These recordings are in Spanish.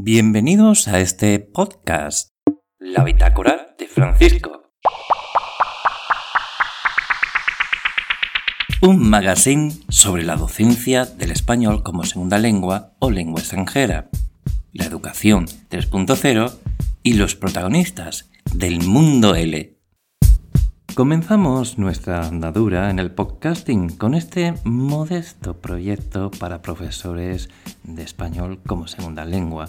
Bienvenidos a este podcast, La Bitácora de Francisco. Un magazine sobre la docencia del español como segunda lengua o lengua extranjera, la educación 3.0 y los protagonistas del mundo L. Comenzamos nuestra andadura en el podcasting con este modesto proyecto para profesores de español como segunda lengua.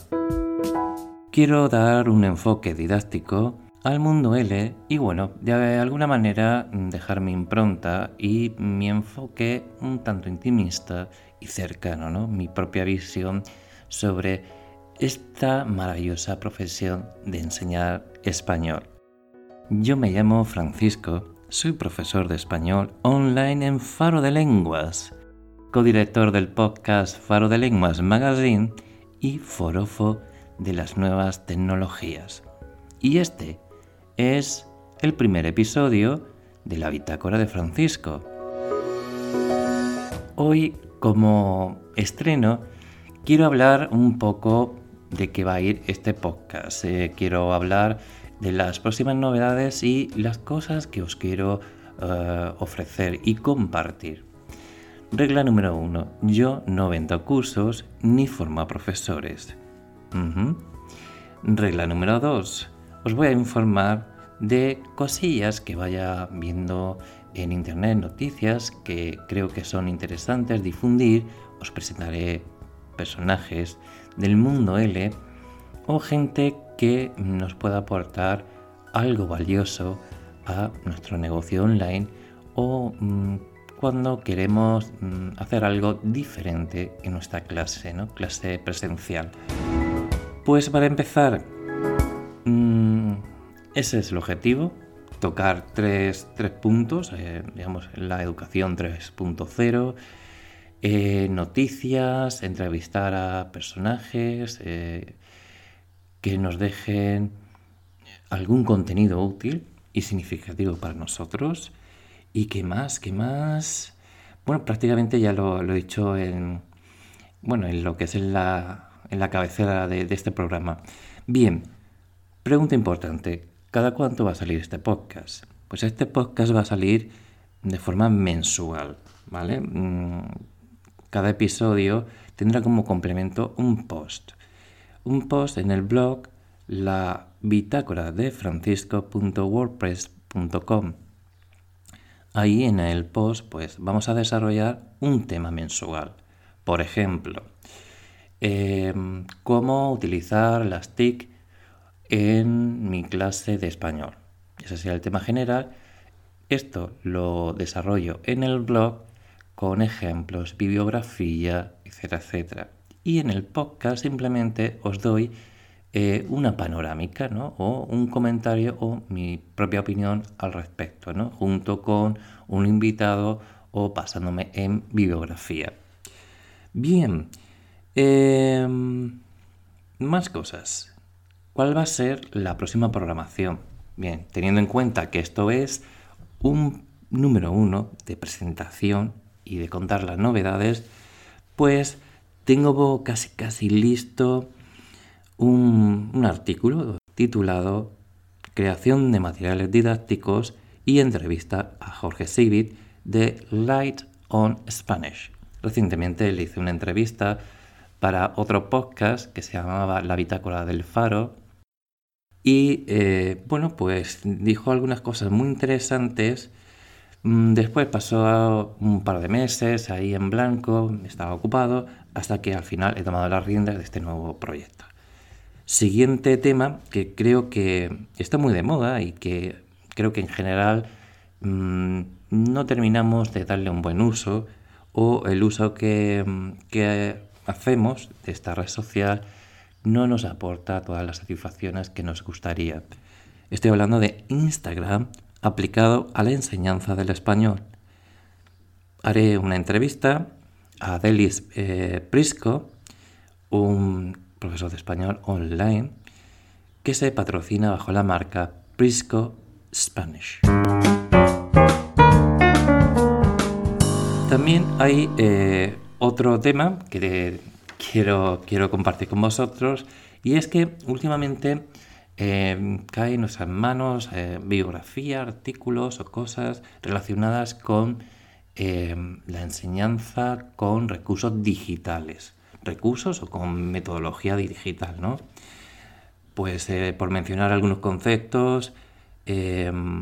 Quiero dar un enfoque didáctico al mundo L y bueno, de alguna manera dejar mi impronta y mi enfoque un tanto intimista y cercano, ¿no? mi propia visión sobre esta maravillosa profesión de enseñar español. Yo me llamo Francisco, soy profesor de español online en Faro de Lenguas, codirector del podcast Faro de Lenguas Magazine y forofo de las nuevas tecnologías. Y este es el primer episodio de la bitácora de Francisco. Hoy, como estreno, quiero hablar un poco de qué va a ir este podcast. Eh, quiero hablar de las próximas novedades y las cosas que os quiero eh, ofrecer y compartir. Regla número uno. Yo no vendo cursos ni formo profesores. Regla número dos. Os voy a informar de cosillas que vaya viendo en internet, noticias que creo que son interesantes difundir. Os presentaré personajes del mundo L o gente que nos pueda aportar algo valioso a nuestro negocio online o mm, cuando queremos mm, hacer algo diferente en nuestra clase, ¿no? clase presencial. Pues para empezar, mm, ese es el objetivo, tocar tres, puntos, eh, digamos, la educación 3.0, eh, noticias, entrevistar a personajes, eh, que nos dejen algún contenido útil y significativo para nosotros. ¿Y qué más? ¿Qué más? Bueno, prácticamente ya lo, he dicho en, bueno, en lo que es en la, en la cabecera de, de este programa. Bien, pregunta importante. ¿Cada cuánto va a salir este podcast? Pues este podcast va a salir de forma mensual, ¿vale? Mm, cada episodio tendrá como complemento un post un post en el blog la bitácora de francisco.wordpress.com. Ahí en el post pues vamos a desarrollar un tema mensual. Por ejemplo, em, cómo utilizar las TIC en mi clase de español. Ese sería el tema general. Esto lo desarrollo en el blog con ejemplos, bibliografía, etcétera, etcétera y en el podcast simplemente os doy eh, una panorámica ¿no? o un comentario o mi propia opinión al respecto, ¿no? junto con un invitado o pasándome en bibliografía. Bien, em, más cosas. ¿Cuál va a ser la próxima programación? Bien, teniendo en cuenta que esto es un número uno de presentación y de contar las novedades, pues tengo casi casi listo un, artículo titulado Creación de materiales didácticos y entrevista a Jorge Sivit de Light on Spanish. Recientemente le hice una entrevista para otro podcast que se llamaba La Bitácora del Faro y eh, bueno, pues dijo algunas cosas muy interesantes. Mm, después pasó un par de meses ahí en blanco, estaba ocupado, hasta que al final he tomado las riendas de este nuevo proyecto. Siguiente tema que creo que está muy de moda y que creo que en general mm, no terminamos de darle un buen uso o el uso que, que hacemos de esta red social no nos aporta todas las satisfacciones que nos gustaría. Estoy hablando de Instagram aplicado a la enseñanza del español. Haré una entrevista a Delis eh, Prisco, un profesor de español online, que se patrocina bajo la marca Prisco Spanish. También hay eh, otro tema que quiero, quiero compartir con vosotros. Y es que últimamente eh, caen en nuestras manos eh, biografía, artículos o cosas relacionadas con eh, la enseñanza con recursos digitales. Recursos o con metodología digital, ¿no? Pues por mencionar algunos conceptos, e-learning,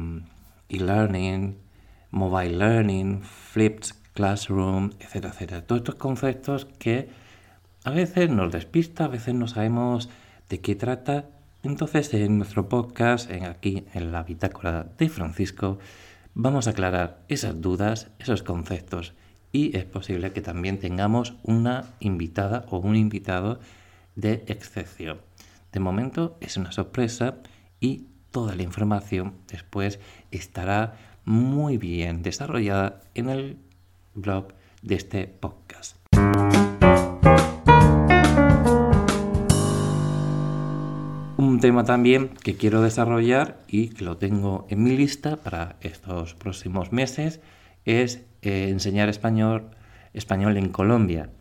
mobile learning, flipped classroom, etcétera, etcétera. Todos estos conceptos que a veces nos despista, a veces no sabemos de qué trata. Entonces, en nuestro podcast, en aquí en la bitácora de Francisco, vamos a aclarar esas dudas, esos conceptos y es posible que también tengamos una invitada o un invitado de excepción. De momento es una sorpresa y toda la información después estará muy bien desarrollada en el blog de este podcast. Un tema también que quiero desarrollar y que lo tengo en mi lista para estos próximos meses es eh, enseñar español, español en Colombia.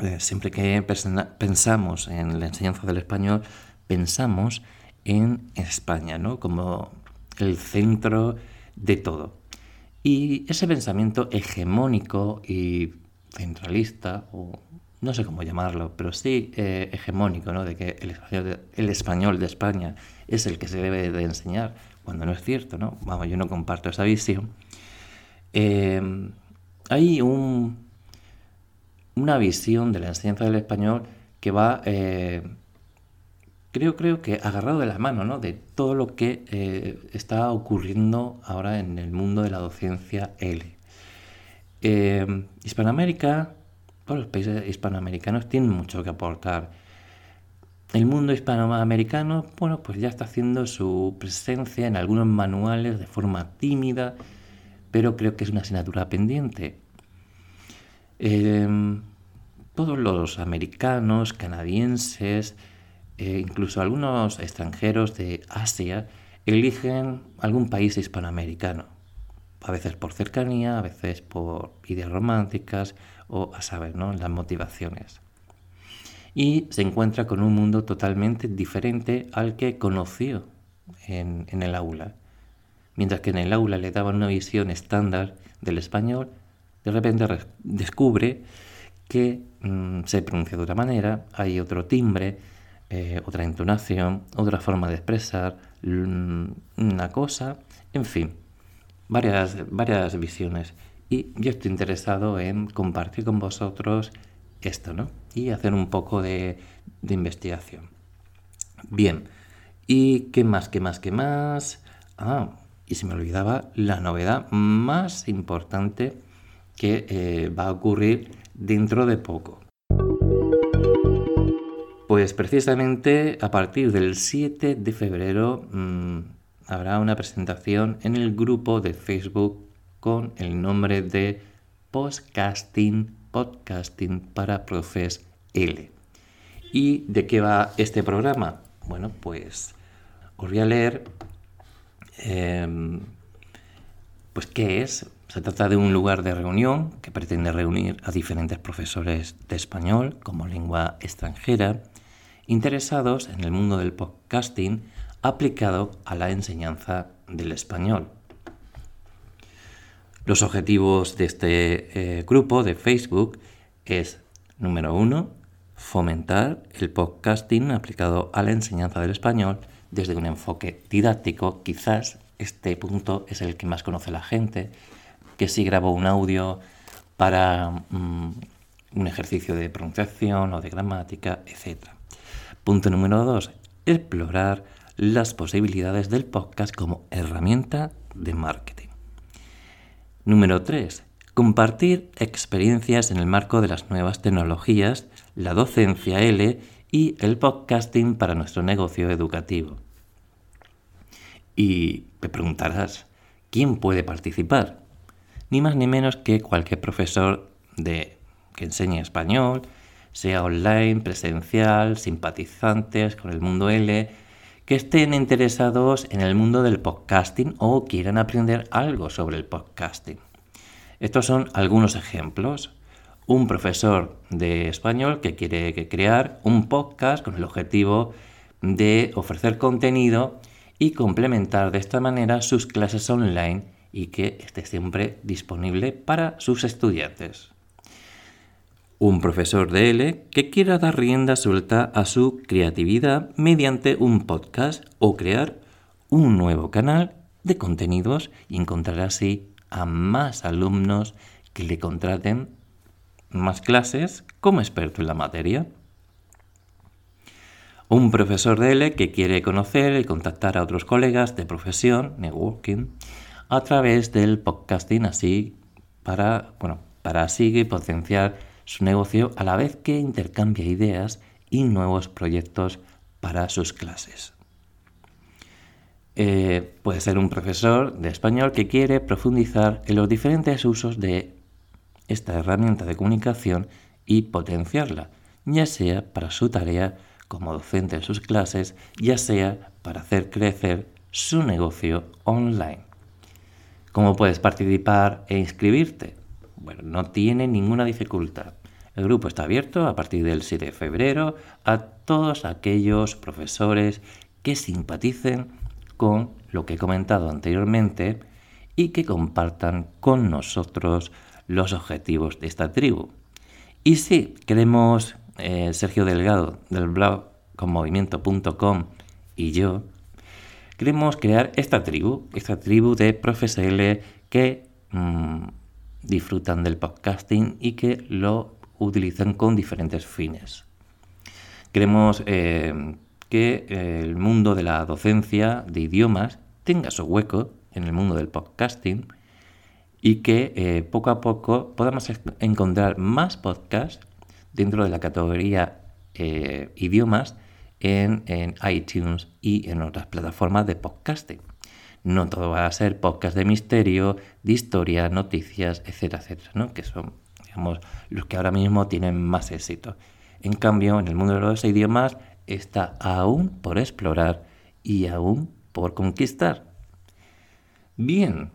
Eh, siempre que pensamos en la enseñanza del español, pensamos en España, ¿no? Como el centro de todo. Y ese pensamiento hegemónico y centralista, o no sé cómo llamarlo, pero sí eh, hegemónico, ¿no? de que el español de, España es el que se debe de enseñar, cuando no es cierto, ¿no? Vamos, yo no comparto esa visión. Eh, hay un, una visión de la enseñanza del español que va eh, creo, creo que agarrado de la mano ¿no? de todo lo que eh, está ocurriendo ahora en el mundo de la docencia L. Eh, Hispanoamérica, los países hispanoamericanos tienen mucho que aportar. El mundo hispanoamericano, bueno, pues ya está haciendo su presencia en algunos manuales de forma tímida, pero creo que es una asignatura pendiente. Eh, todos los americanos, canadienses, eh, incluso algunos extranjeros de Asia eligen algún país hispanoamericano, a veces por cercanía, a veces por ideas románticas o a saber, ¿no? las motivaciones. Y se encuentra con un mundo totalmente diferente al que conoció en, el aula. Mientras que en el aula le daban una visión estándar del español, de repente descubre que mm, se pronuncia de otra manera, hay otro timbre, eh, otra entonación, otra forma de expresar una cosa, en fin, varias, varias visiones. Y yo estoy interesado en compartir con vosotros esto, ¿no? Y hacer un poco de, investigación. Bien, ¿y qué más, qué más, qué más? Ah, y se me olvidaba la novedad más importante que eh, va a ocurrir dentro de poco. Pues precisamente a partir del 7 de febrero mm, habrá una presentación en el grupo de Facebook con el nombre de Podcasting, Podcasting para Profes L. ¿Y de qué va este programa? Bueno, pues os voy a leer em, pues qué es. Se trata de un lugar de reunión que pretende reunir a diferentes profesores de español como lengua extranjera interesados en el mundo del podcasting aplicado a la enseñanza del español. Los objetivos de este eh, grupo de Facebook es, número uno, fomentar el podcasting aplicado a la enseñanza del español desde un enfoque didáctico. Quizás este punto es el que más conoce la gente, que si grabo un audio para mm, un ejercicio de pronunciación o de gramática, etc. Punto número dos, explorar las posibilidades del podcast como herramienta de marketing. Número 3. Compartir experiencias en el marco de las nuevas tecnologías, la docencia L y el podcasting para nuestro negocio educativo. Y te preguntarás, ¿quién puede participar? Ni más ni menos que cualquier profesor de, que enseñe español, sea online, presencial, simpatizantes con el mundo L, que estén interesados en el mundo del podcasting o quieran aprender algo sobre el podcasting. Estos son algunos ejemplos. un profesor de español que quiere crear un podcast con el objetivo de ofrecer contenido y complementar de esta manera sus clases online y que esté siempre disponible para sus estudiantes. Un profesor de L que quiera dar rienda suelta a su creatividad mediante un podcast o crear un nuevo canal de contenidos y encontrar así a más alumnos que le contraten más clases como experto en la materia. Un profesor de L que quiere conocer y contactar a otros colegas de profesión, networking, a través del podcasting, así para, bueno, para así potenciar su negocio a la vez que intercambia ideas y nuevos proyectos para sus clases. Eh, puede ser un profesor de español que quiere profundizar en los diferentes usos de esta herramienta de comunicación y potenciarla, ya sea para su tarea como docente en sus clases, ya sea para hacer crecer su negocio online. ¿Cómo puedes participar e inscribirte? Bueno, no tiene ninguna dificultad. El grupo está abierto a partir del 7 de febrero a todos aquellos profesores que simpaticen con lo que he comentado anteriormente y que compartan con nosotros los objetivos de esta tribu. Y si queremos, eh, Sergio Delgado del blog conmovimiento.com y yo, queremos crear esta tribu, esta tribu de profesores que mm, disfrutan del podcasting y que lo utilizan con diferentes fines. Queremos eh, que el mundo de la docencia de idiomas tenga su hueco en el mundo del podcasting y que eh, poco a poco podamos encontrar más podcasts dentro de la categoría eh, idiomas en, iTunes y en otras plataformas de podcasting. No todo va a ser podcast de misterio, de historia, noticias, etcétera, etcétera, ¿no? que son digamos, los que ahora mismo tienen más éxito. En cambio, en el mundo de los idiomas está aún por explorar y aún por conquistar. Bien,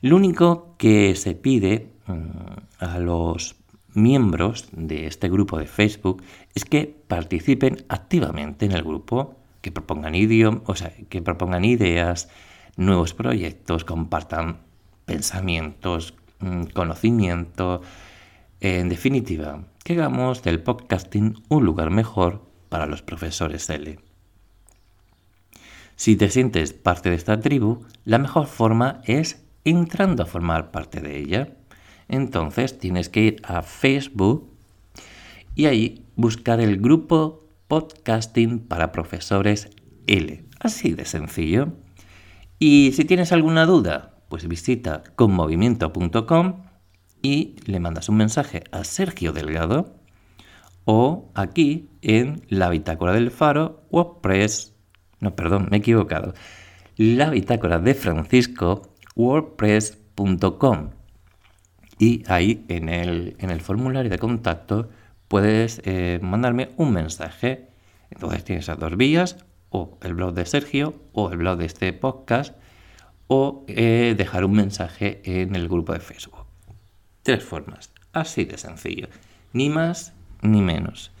lo único que se pide mm, a los miembros de este grupo de Facebook es que participen activamente en el grupo, que propongan idiomas, o sea, que propongan ideas, nuevos proyectos, compartan pensamientos, mm, conocimiento, en definitiva, que hagamos del podcasting un lugar mejor para los profesores L. Si te sientes parte de esta tribu, la mejor forma es entrando a formar parte de ella. Entonces tienes que ir a Facebook y ahí buscar el grupo Podcasting para Profesores L. Así de sencillo. Y si tienes alguna duda, pues visita conmovimiento.com y le mandas un mensaje a Sergio Delgado o aquí en la bitácora del faro WordPress. No, perdón, me he equivocado. La bitácora de Francisco wordpress.com y ahí en el, en el, formulario de contacto puedes eh, mandarme un mensaje. Entonces tienes esas dos vías, o el blog de Sergio, o el blog de este podcast, o eh, dejar un mensaje en el grupo de Facebook. Tres formas, así de sencillo, ni más ni menos.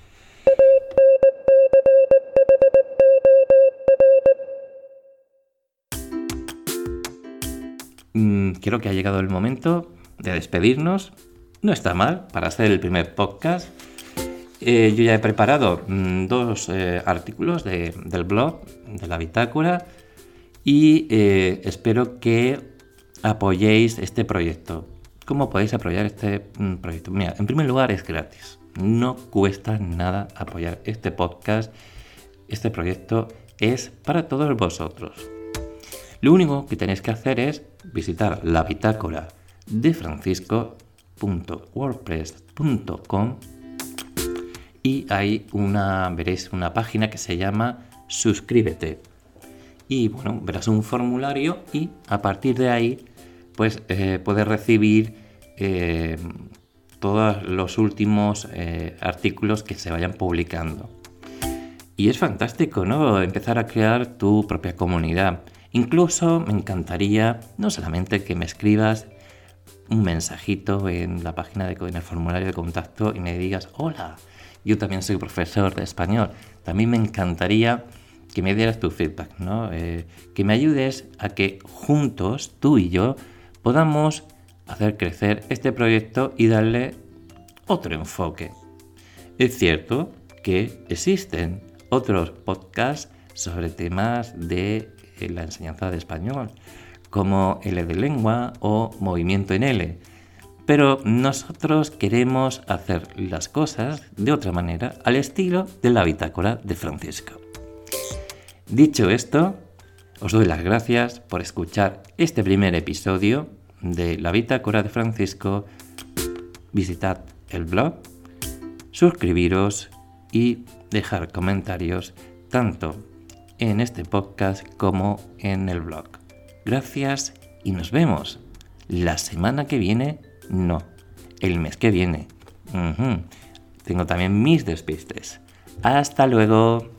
Mm, creo que ha llegado el momento de despedirnos. No está mal para hacer el primer podcast. Eh, yo ya he preparado mm, dos eh, artículos del blog, de la bitácora, y eh, espero que apoyéis este proyecto. ¿Cómo podéis apoyar este mm, proyecto? Mira, en primer lugar es gratis. No cuesta nada apoyar este podcast. Este proyecto es para todos vosotros. Lo único que tenéis que hacer es visitar la bitácora de francisco.wordpress.com y ahí una, veréis una página que se llama suscríbete. Y bueno, verás un formulario y a partir de ahí pues eh, puedes recibir eh, todos los últimos eh, artículos que se vayan publicando. Y es fantástico, ¿no? Empezar a crear tu propia comunidad. Incluso me encantaría no solamente que me escribas un mensajito en la página de en el formulario de contacto y me digas, hola, yo también soy profesor de español. También me encantaría que me dieras tu feedback, ¿no? Eh, que me ayudes a que juntos, tú y yo, podamos hacer crecer este proyecto y darle otro enfoque. Es cierto que existen otros podcasts sobre temas de eh, la enseñanza de español, como L de lengua o Movimiento en L. Pero nosotros queremos hacer las cosas de otra manera, al estilo de la bitácora de Francisco. Dicho esto, os doy las gracias por escuchar este primer episodio de la bitácora de Francisco. Visitad el blog, suscribiros y dejar comentarios tanto en este podcast como en el blog. Gracias y nos vemos. La semana que viene, no. El mes que viene. Tengo también mis despistes. Hasta luego.